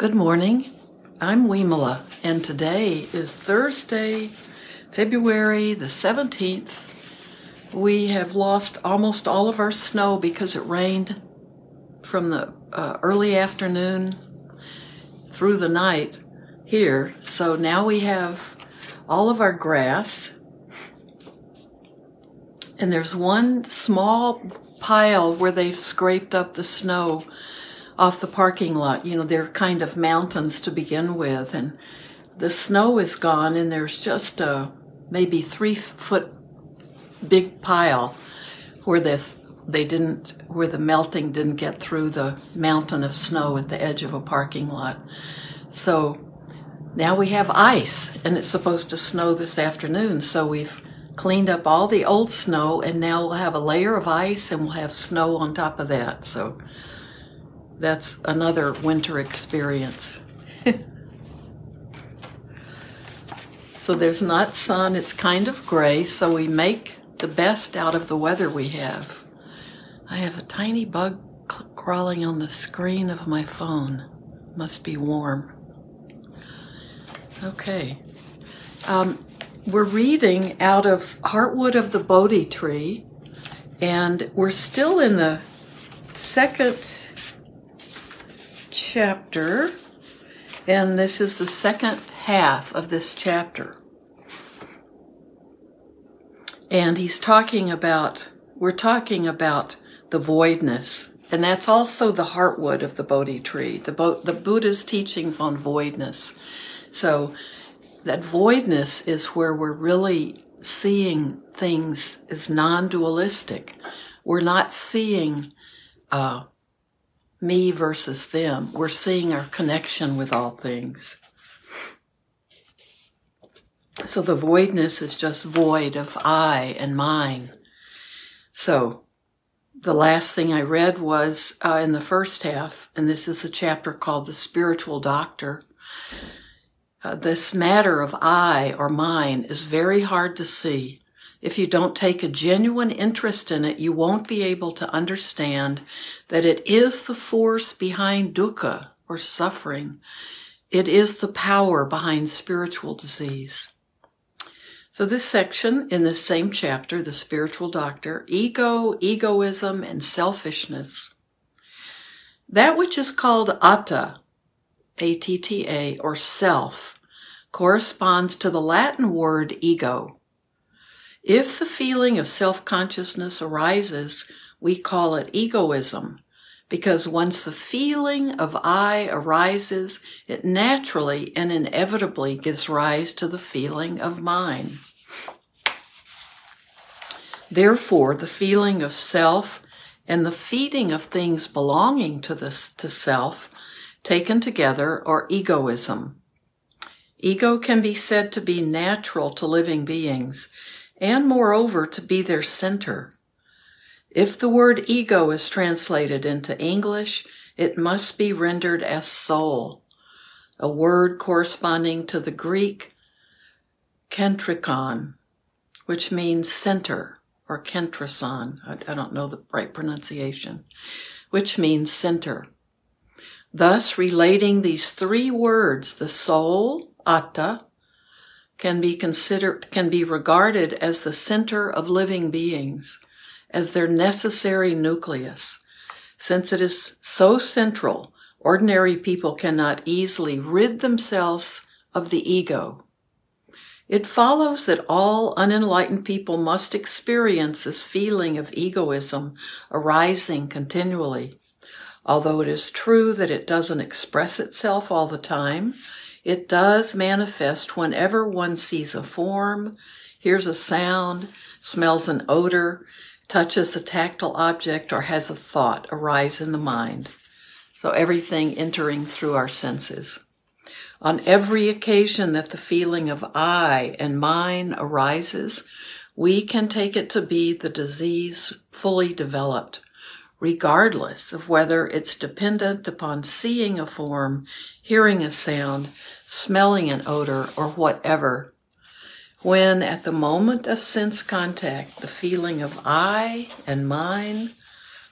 Good morning. I'm Weemala, and today is Thursday, February the 17th. We have lost almost all of our snow because it rained from the uh, early afternoon through the night here. So now we have all of our grass. And there's one small pile where they've scraped up the snow off the parking lot. You know, they're kind of mountains to begin with, and the snow is gone, and there's just a maybe three foot big pile where the they didn't where the melting didn't get through the mountain of snow at the edge of a parking lot. So now we have ice, and it's supposed to snow this afternoon. So we've cleaned up all the old snow, and now we'll have a layer of ice, and we'll have snow on top of that. So that's another winter experience. so there's not sun, it's kind of gray, so we make the best out of the weather we have. I have a tiny bug crawling on the screen of my phone. Must be warm. Okay. Um, we're reading out of Heartwood of the Bodhi Tree, and we're still in the second chapter, and this is the second half of this chapter. And he's talking about, we're talking about the voidness, and that's also the heartwood of the Bodhi tree, the, Bo- the Buddha's teachings on voidness. So that voidness is where we're really seeing things as non-dualistic. We're not seeing uh, me versus them. We're seeing our connection with all things. So the voidness is just void of I and mine. So the last thing I read was uh, in the first half, and this is a chapter called The Spiritual Doctor. Uh, this matter of I or mine is very hard to see. If you don't take a genuine interest in it, you won't be able to understand that it is the force behind dukkha or suffering. It is the power behind spiritual disease. So this section in this same chapter, the spiritual doctor, ego, egoism, and selfishness. That which is called atta, A-T-T-A, or self, corresponds to the Latin word ego. If the feeling of self-consciousness arises, we call it egoism, because once the feeling of I arises, it naturally and inevitably gives rise to the feeling of mine. Therefore, the feeling of self and the feeding of things belonging to this to self taken together are egoism. Ego can be said to be natural to living beings and moreover to be their center. If the word ego is translated into English, it must be rendered as soul, a word corresponding to the Greek kentrikon, which means center, or kentrason. I, don't know the right pronunciation, which means center. Thus, relating these three words, the soul, atta, can be considered, can be regarded as the center of living beings as their necessary nucleus. Since it is so central, ordinary people cannot easily rid themselves of the ego. It follows that all unenlightened people must experience this feeling of egoism arising continually. Although it is true that it doesn't express itself all the time, it does manifest whenever one sees a form, hears a sound, smells an odor, touches a tactile object, or has a thought arise in the mind. So everything entering through our senses. On every occasion that the feeling of I and mine arises, we can take it to be the disease fully developed, regardless of whether it's dependent upon seeing a form, hearing a sound, smelling an odor, or whatever when at the moment of sense contact, the feeling of I and mine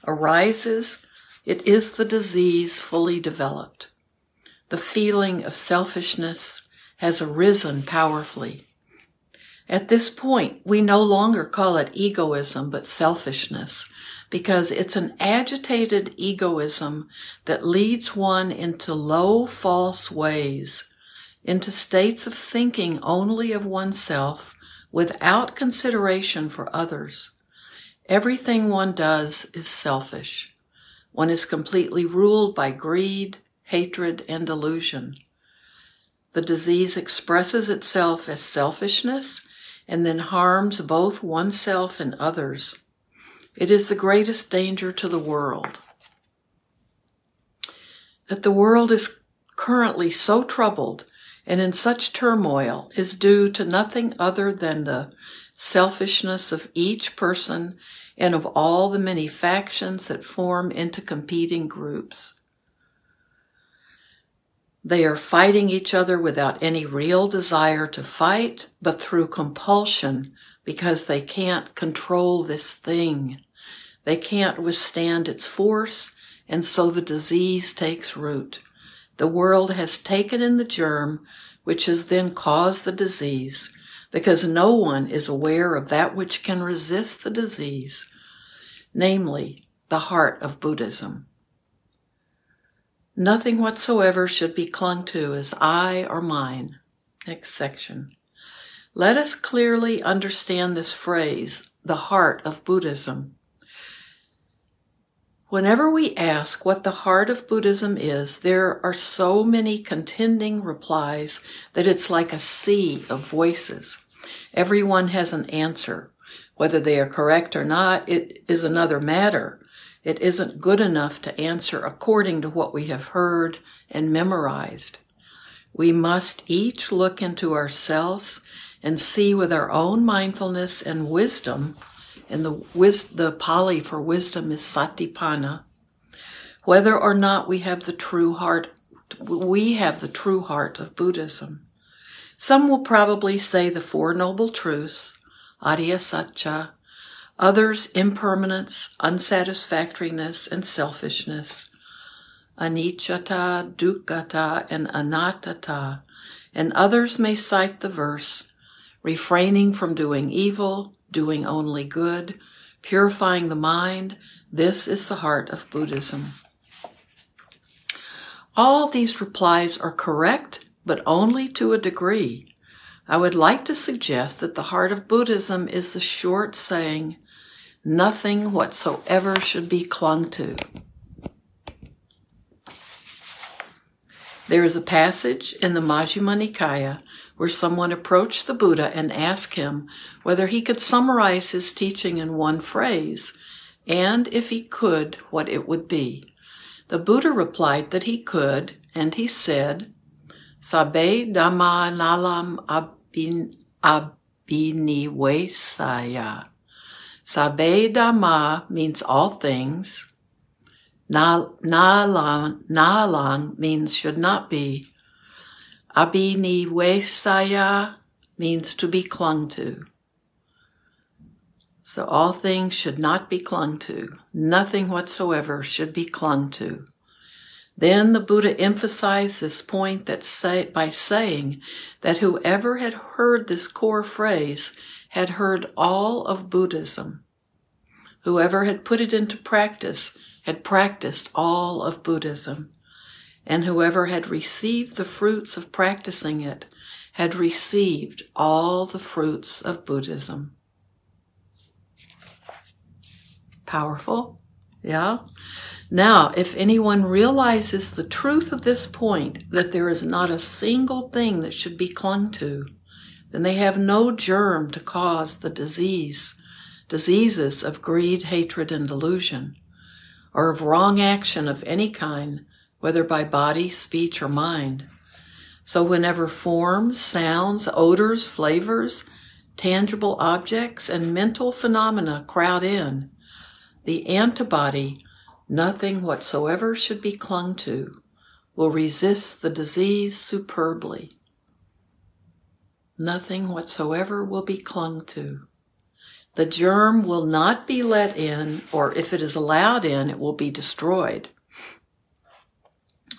arises, it is the disease fully developed. the feeling of selfishness has arisen powerfully. At this point, we no longer call it egoism, but selfishness, because it's an agitated egoism that leads one into low, false ways, into states of thinking only of oneself without consideration for others. Everything one does is selfish. One is completely ruled by greed, hatred, and delusion. The disease expresses itself as selfishness and then harms both oneself and others. It is the greatest danger to the world. That the world is currently so troubled and in such turmoil is due to nothing other than the selfishness of each person and of all the many factions that form into competing groups. They are fighting each other without any real desire to fight, but through compulsion because they can't control this thing. They can't withstand its force, and so the disease takes root. The world has taken in the germ, which has then caused the disease, because no one is aware of that which can resist the disease, namely, the heart of Buddhism. Nothing whatsoever should be clung to as I or mine. Next section. Let us clearly understand this phrase, the heart of Buddhism. Whenever we ask what the heart of Buddhism is, there are so many contending replies that it's like a sea of voices. Everyone has an answer. Whether they are correct or not, it is another matter. It isn't good enough to answer according to what we have heard and memorized. We must each look into ourselves and see with our own mindfulness and wisdom, and the, wis- the Pali for wisdom is satipana, whether or not we have the true heart, we have the true heart of Buddhism. Some will probably say the Four Noble Truths, Arya Satya, others impermanence, unsatisfactoriness, and selfishness, anicca, dukkha, and anatta, and others may cite the verse, refraining from doing evil, doing only good, purifying the mind, this is the heart of Buddhism. All these replies are correct, but only to a degree. I would like to suggest that the heart of Buddhism is the short saying, Nothing whatsoever should be clung to. There is a passage in the Majjhima Nikaya where someone approached the Buddha and asked him whether he could summarize his teaching in one phrase, and if he could, what it would be. The Buddha replied that he could, and he said, Sabbe Dhamma Nalam abin, Abhinivesaya. Sabbe Dhamma means all things. Nalang, nalang means should not be. Abhinivesaya means to be clung to. So all things should not be clung to. Nothing whatsoever should be clung to. Then the Buddha emphasized this point that say, by saying that whoever had heard this core phrase had heard all of Buddhism. Whoever had put it into practice had practiced all of Buddhism. And whoever had received the fruits of practicing it had received all the fruits of Buddhism. Powerful? Yeah? Now, if anyone realizes the truth of this point, that there is not a single thing that should be clung to, then they have no germ to cause the disease, diseases of greed, hatred, and delusion, or of wrong action of any kind, whether by body, speech, or mind. So whenever forms, sounds, odors, flavors, tangible objects, and mental phenomena crowd in, the antibody, nothing whatsoever should be clung to, will resist the disease superbly nothing whatsoever will be clung to. The germ will not be let in, or if it is allowed in, it will be destroyed.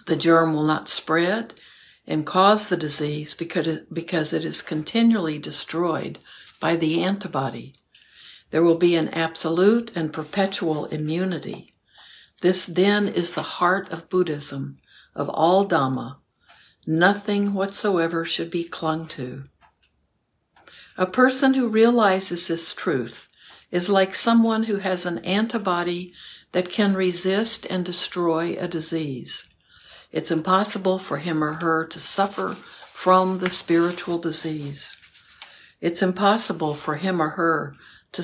The germ will not spread and cause the disease because it, because it is continually destroyed by the antibody. There will be an absolute and perpetual immunity. This then is the heart of Buddhism, of all Dhamma. Nothing whatsoever should be clung to. A person who realizes this truth is like someone who has an antibody that can resist and destroy a disease. It's impossible for him or her to suffer from the spiritual disease. It's impossible for him or her to.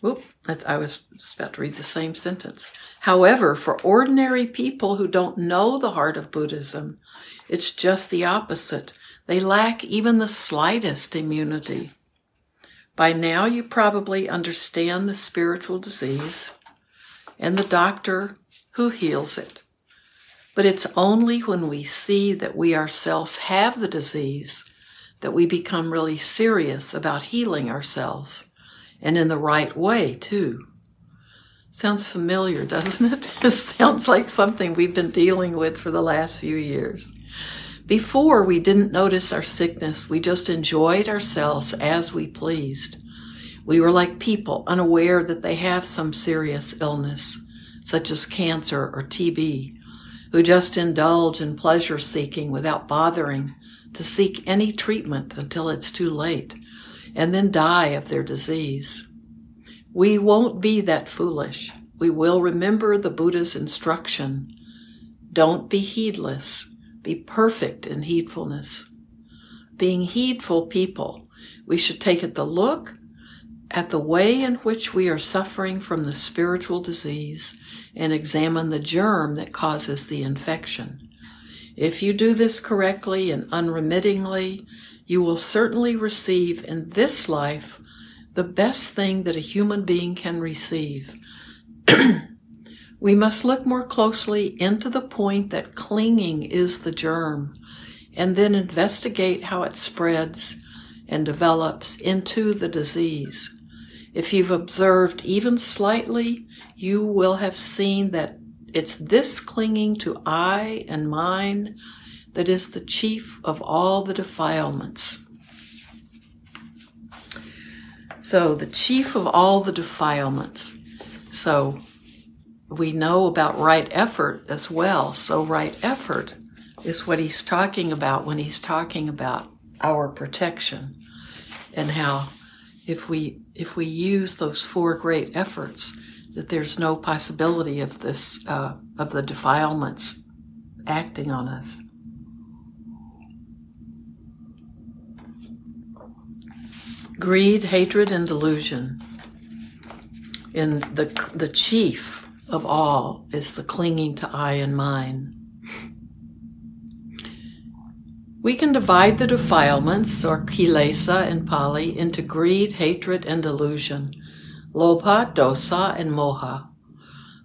Whoop, I was about to read the same sentence. However, for ordinary people who don't know the heart of Buddhism, it's just the opposite. They lack even the slightest immunity. By now, you probably understand the spiritual disease and the doctor who heals it. But it's only when we see that we ourselves have the disease that we become really serious about healing ourselves and in the right way, too. Sounds familiar, doesn't it? it sounds like something we've been dealing with for the last few years. Before, we didn't notice our sickness, we just enjoyed ourselves as we pleased. We were like people unaware that they have some serious illness, such as cancer or TB, who just indulge in pleasure seeking without bothering to seek any treatment until it's too late, and then die of their disease. We won't be that foolish. We will remember the Buddha's instruction. Don't be heedless. Be perfect in heedfulness. Being heedful people, we should take at the look at the way in which we are suffering from the spiritual disease and examine the germ that causes the infection. If you do this correctly and unremittingly, you will certainly receive in this life the best thing that a human being can receive. we must look more closely into the point that clinging is the germ and then investigate how it spreads and develops into the disease. If you've observed even slightly, you will have seen that it's this clinging to I and mine that is the chief of all the defilements. So, the chief of all the defilements. So, we know about right effort as well. So, right effort is what he's talking about when he's talking about our protection and how if we if we use those four great efforts, that there's no possibility of this uh, of the defilements acting on us. Greed, hatred, and delusion. And the the chief of all is the clinging to I and mine. We can divide the defilements, or kilesa in Pali, into greed, hatred, and delusion, lobha, dosa, and moha,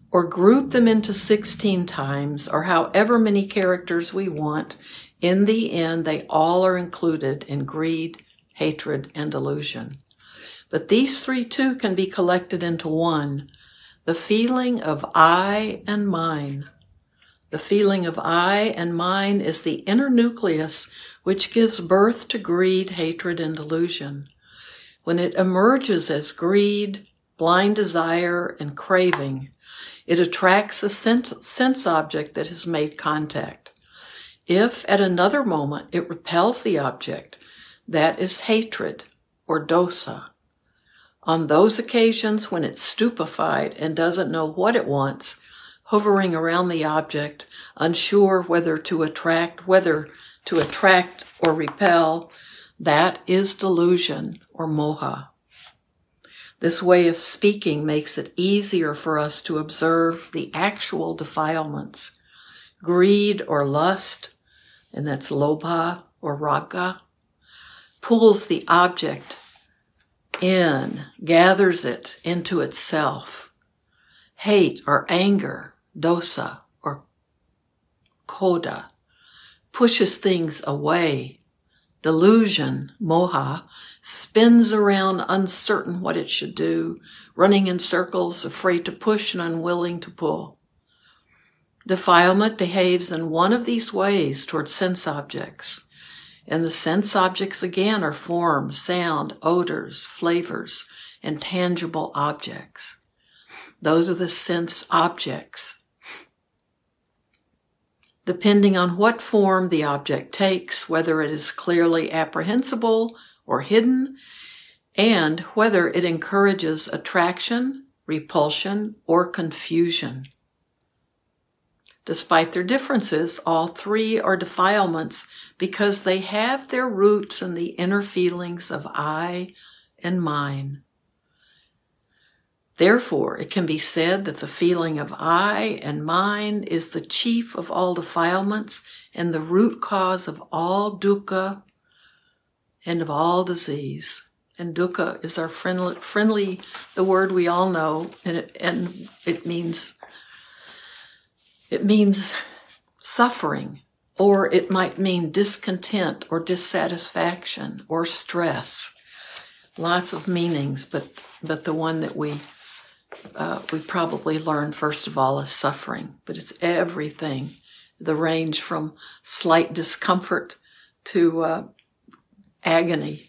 or group them into 16 times, or however many characters we want. In the end, they all are included in greed, hatred, and delusion. But these three too can be collected into one the feeling of I and mine. The feeling of I and mine is the inner nucleus which gives birth to greed, hatred, and delusion. When it emerges as greed, blind desire, and craving, it attracts a sense object that has made contact. If at another moment it repels the object, that is hatred or dosa. On those occasions when it's stupefied and doesn't know what it wants, hovering around the object, unsure whether to attract, whether to attract or repel, that is delusion or moha. This way of speaking makes it easier for us to observe the actual defilements. Greed or lust, and that's lobha or raga, pulls the object in, gathers it into itself. Hate or anger dosa or krodha, pushes things away. Delusion, moha, spins around uncertain what it should do, running in circles, afraid to push and unwilling to pull. Defilement behaves in one of these ways towards sense objects. And the sense objects again are form, sound, odors, flavors, and tangible objects. Those are the sense objects. Depending on what form the object takes, whether it is clearly apprehensible or hidden, and whether it encourages attraction, repulsion, or confusion. Despite their differences, all three are defilements because they have their roots in the inner feelings of I and mine. Therefore, it can be said that the feeling of I and mine is the chief of all defilements and the root cause of all dukkha and of all disease. And dukkha is our friendly, friendly the word we all know, and it, and it means it means suffering, or it might mean discontent or dissatisfaction or stress. Lots of meanings, but but the one that we uh, we probably learn first of all is suffering, but it's everything. The range from slight discomfort to uh, agony.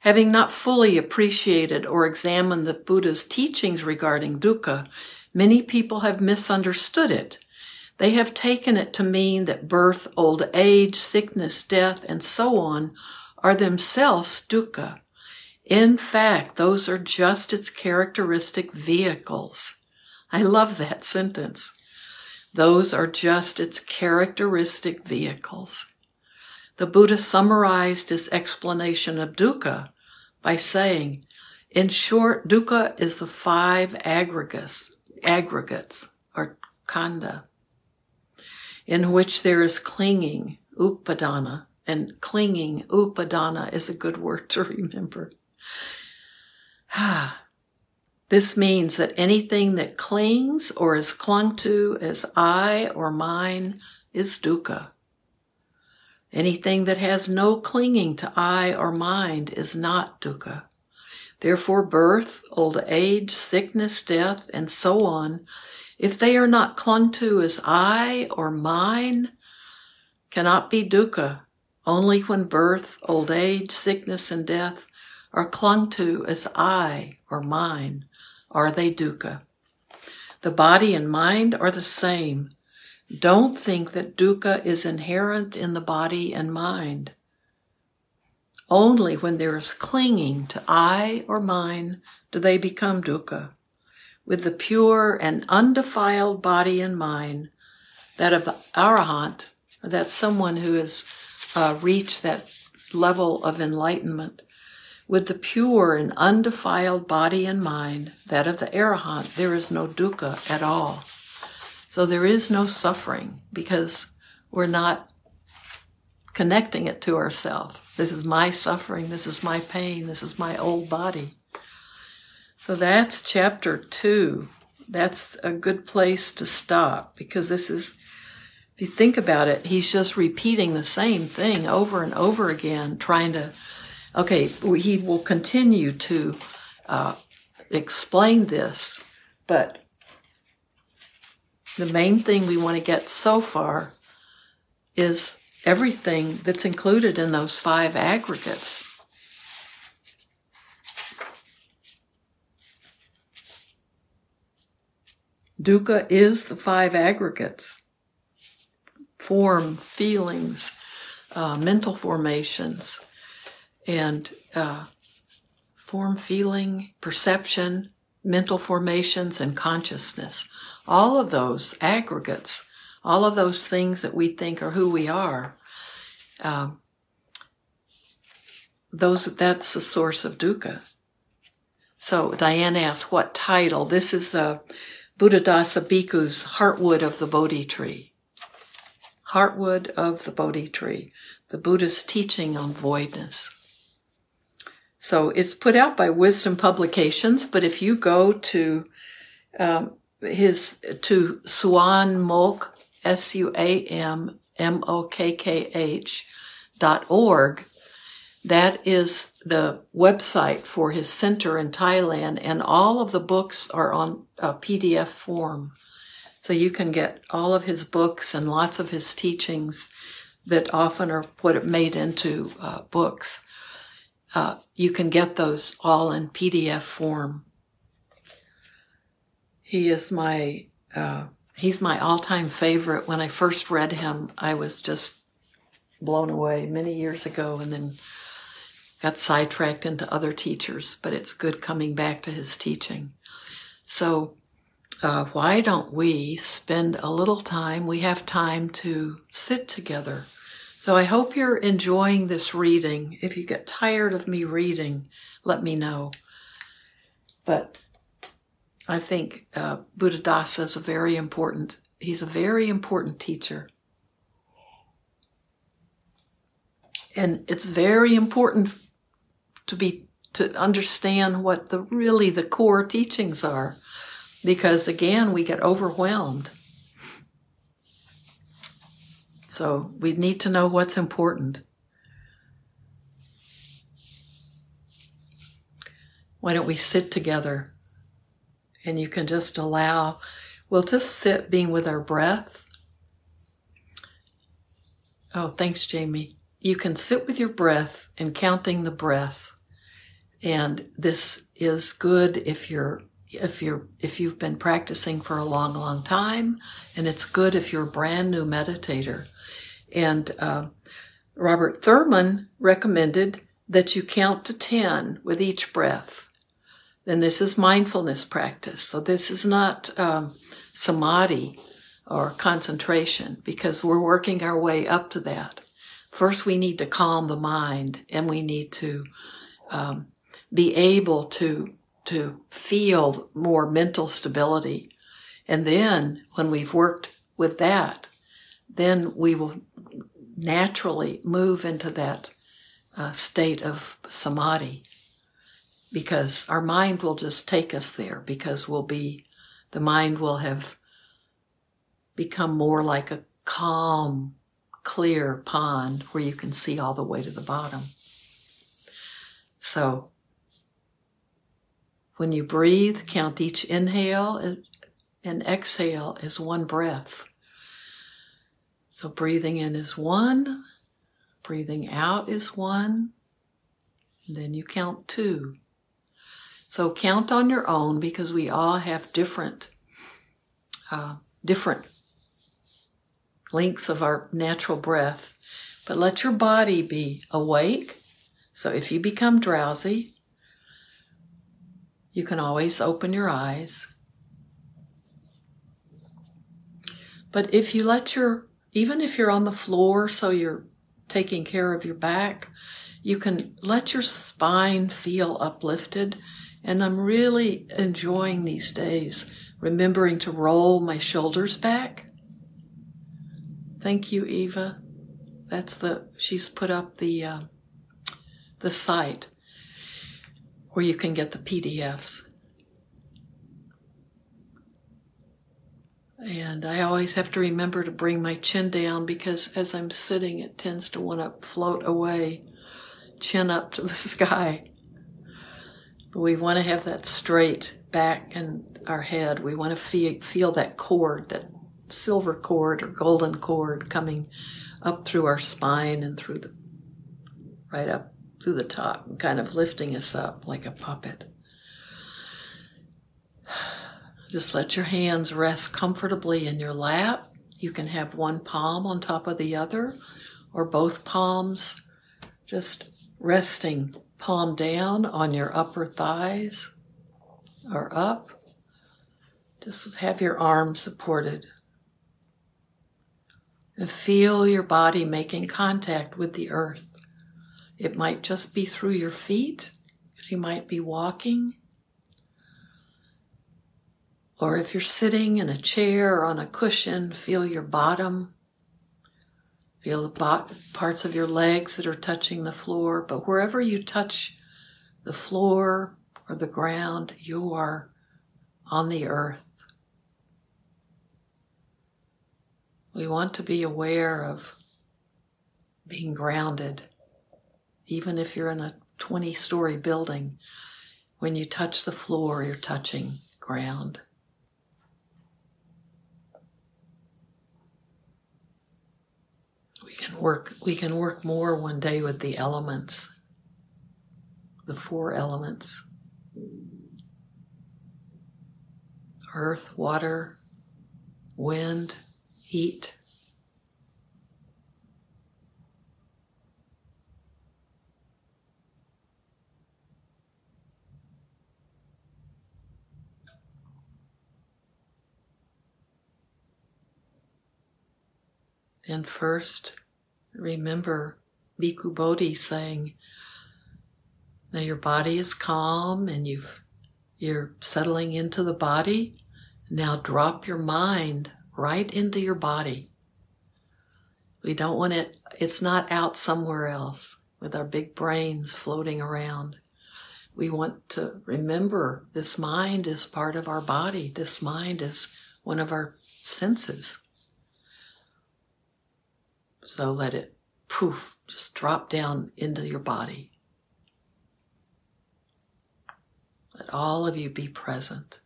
Having not fully appreciated or examined the Buddha's teachings regarding dukkha, Many people have misunderstood it. They have taken it to mean that birth, old age, sickness, death, and so on are themselves dukkha. In fact, those are just its characteristic vehicles. I love that sentence. Those are just its characteristic vehicles. The Buddha summarized his explanation of dukkha by saying, in short, dukkha is the five aggregates, aggregates or khandha, in which there is clinging, upadana, and clinging, upadana is a good word to remember. this means that anything that clings or is clung to as I or mine is dukkha. Anything that has no clinging to I or mind is not dukkha. Therefore, birth, old age, sickness, death, and so on, if they are not clung to as I or mine, cannot be dukkha. Only when birth, old age, sickness, and death are clung to as I or mine are they dukkha. The body and mind are the same. Don't think that dukkha is inherent in the body and mind. Only when there is clinging to I or mine do they become dukkha. With the pure and undefiled body and mind, that of the arahant, that someone who has uh, reached that level of enlightenment, with the pure and undefiled body and mind, that of the arahant, there is no dukkha at all. So there is no suffering because we're not connecting it to ourselves. This is my suffering. This is my pain. This is my old body. So that's chapter two. That's a good place to stop because this is, if you think about it, he's just repeating the same thing over and over again, trying to, okay, he will continue to uh, explain this, but the main thing we want to get so far is everything that's included in those five aggregates. Dukkha is the five aggregates form, feelings, uh, mental formations, and uh, form, feeling, perception, mental formations, and consciousness. All of those aggregates all of those things that we think are who we are, um, those that's the source of dukkha. So Diane asks, what title? This is the Buddhadasa Bhikkhu's Heartwood of the Bodhi Tree. Heartwood of the Bodhi Tree, the Buddha's teaching on voidness. So it's put out by Wisdom Publications, but if you go to um, his to Suan Mokkh S U A M M O K K H dot org. That is the website for his center in Thailand, and all of the books are on a PDF form. So you can get all of his books and lots of his teachings that often are put made into uh, books. Uh, you can get those all in PDF form. He is my uh, he's my all-time favorite. When I first read him, I was just blown away many years ago, and then got sidetracked into other teachers. But it's good coming back to his teaching. So uh, why don't we spend a little time? We have time to sit together. So I hope you're enjoying this reading. If you get tired of me reading, let me know. But I think uh, Buddhadasa is a very important, he's a very important teacher. And it's very important to be to understand what the really the core teachings are because again, we get overwhelmed. So we need to know what's important. Why don't we sit together and you can just allow, we'll just sit being with our breath. Oh, thanks, Jamie. You can sit with your breath and counting the breath. And this is good if you're if you're if you've been practicing for a long long time and it's good if you're a brand new meditator and uh, robert thurman recommended that you count to 10 with each breath. And this is mindfulness practice. So this is not um, samadhi or concentration because we're working our way up to that. First we need to calm the mind and we need to um, be able to to feel more mental stability. And then when we've worked with that, then we will naturally move into that uh, state of samadhi because our mind will just take us there because we'll be, the mind will have become more like a calm, clear pond where you can see all the way to the bottom. So when you breathe, count each inhale and exhale as one breath. So breathing in is one, breathing out is one, then you count two. So count on your own because we all have different, uh, different lengths of our natural breath. But let your body be awake. So if you become drowsy, you can always open your eyes. But if you let your, even if you're on the floor, so you're taking care of your back, you can let your spine feel uplifted. And I'm really enjoying these days, remembering to roll my shoulders back. Thank you, Eva. That's the, she's put up the, uh, the site where you can get the PDFs. And I always have to remember to bring my chin down because as I'm sitting, it tends to want to float away, chin up to the sky. But we want to have that straight back and our head. We want to feel, feel that cord, that silver cord or golden cord coming up through our spine and through the, right up through the top, kind of lifting us up like a puppet. Just let your hands rest comfortably in your lap. You can have one palm on top of the other, or both palms just resting palm down on your upper thighs or up. Just have your arms supported. And feel your body making contact with the earth. It might just be through your feet, you might be walking. Or if you're sitting in a chair or on a cushion, feel your bottom. Feel the parts of your legs that are touching the floor. But wherever you touch the floor or the ground, you are on the earth. We want to be aware of being grounded even if you're in a 20 story building, when you touch the floor, you're touching ground. Can work we can work more one day with the elements the four elements. Earth water wind heat And first, remember Bhikkhu Bodhi saying, now your body is calm and you've, you're settling into the body. Now drop your mind right into your body. We don't want it, it's not out somewhere else with our big brains floating around. We want to remember this mind is part of our body. This mind is one of our senses. So let it poof, just drop down into your body. Let all of you be present.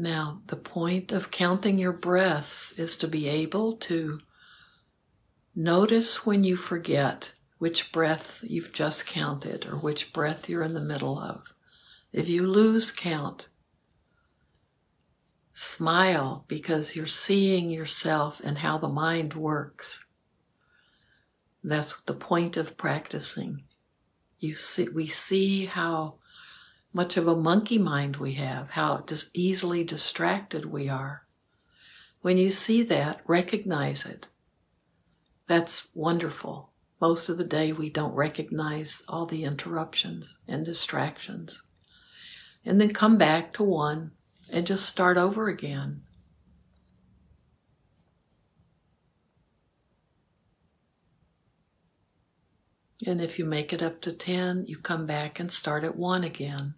Now, the point of counting your breaths is to be able to Notice when you forget which breath you've just counted or which breath you're in the middle of. If you lose count, smile because you're seeing yourself and how the mind works. That's the point of practicing. You see, we see how much of a monkey mind we have, how easily distracted we are. When you see that, recognize it that's wonderful. Most of the day, we don't recognize all the interruptions and distractions. And then come back to one and just start over again. And if you make it up to 10, you come back and start at 1 again.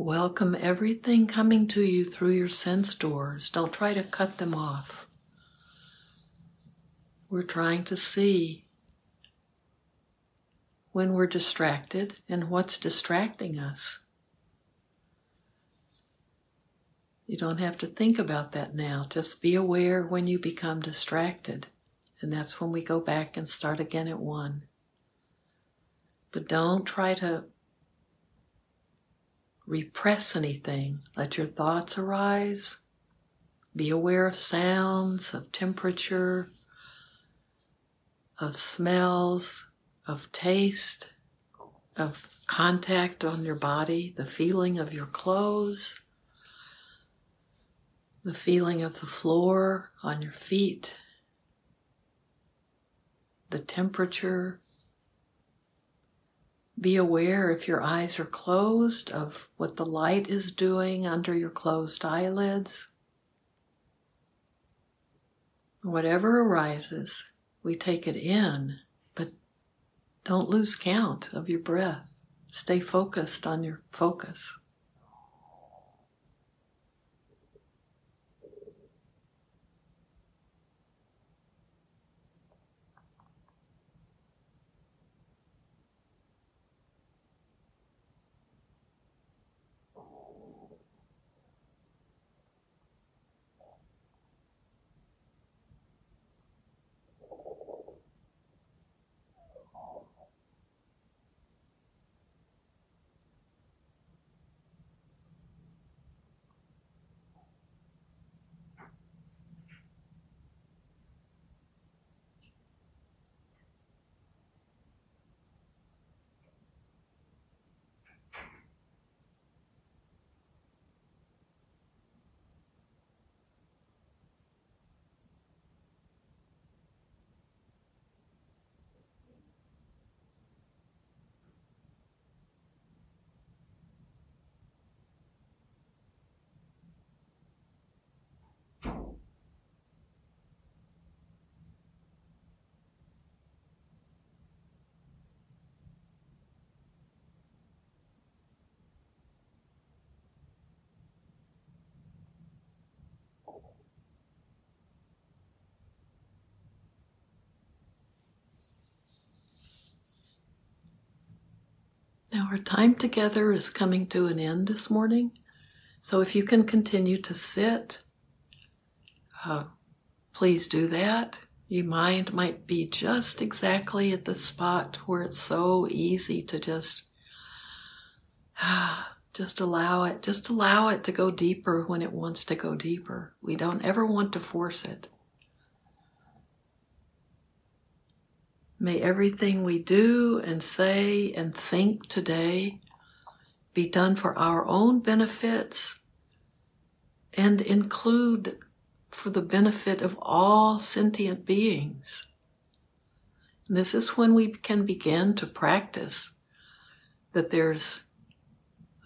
Welcome everything coming to you through your sense doors. Don't try to cut them off. We're trying to see when we're distracted and what's distracting us. You don't have to think about that now. Just be aware when you become distracted. And that's when we go back and start again at one. But don't try to repress anything. Let your thoughts arise. Be aware of sounds, of temperature, of smells, of taste, of contact on your body, the feeling of your clothes, the feeling of the floor on your feet, the temperature be aware if your eyes are closed of what the light is doing under your closed eyelids. Whatever arises, we take it in, but don't lose count of your breath. Stay focused on your focus. Now, our time together is coming to an end this morning. So, if you can continue to sit, uh, please do that. Your mind might be just exactly at the spot where it's so easy to just, just allow it, just allow it to go deeper when it wants to go deeper. We don't ever want to force it. May everything we do and say and think today be done for our own benefits and include for the benefit of all sentient beings. And this is when we can begin to practice that there's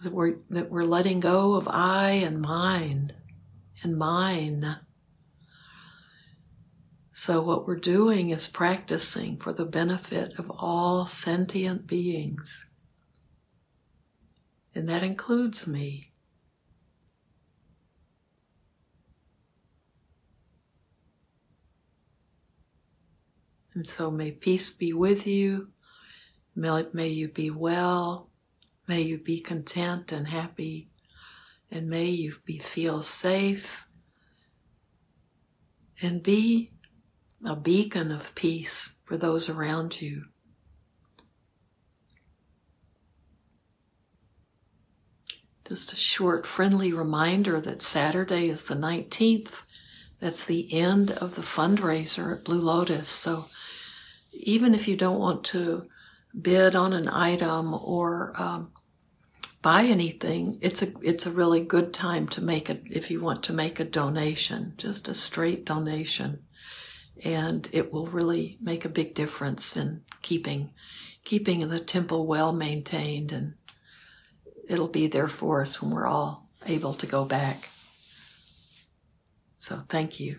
that we're, that we're letting go of I and mine and mine so, what we're doing is practicing for the benefit of all sentient beings. And that includes me. And so, may peace be with you. May, may you be well. May you be content and happy. And may you be, feel safe. And be a beacon of peace for those around you. Just a short, friendly reminder that Saturday is the 19th. That's the end of the fundraiser at Blue Lotus. So even if you don't want to bid on an item or um, buy anything, it's a it's a really good time to make it if you want to make a donation, just a straight donation and it will really make a big difference in keeping keeping the temple well maintained and it'll be there for us when we're all able to go back. So thank you.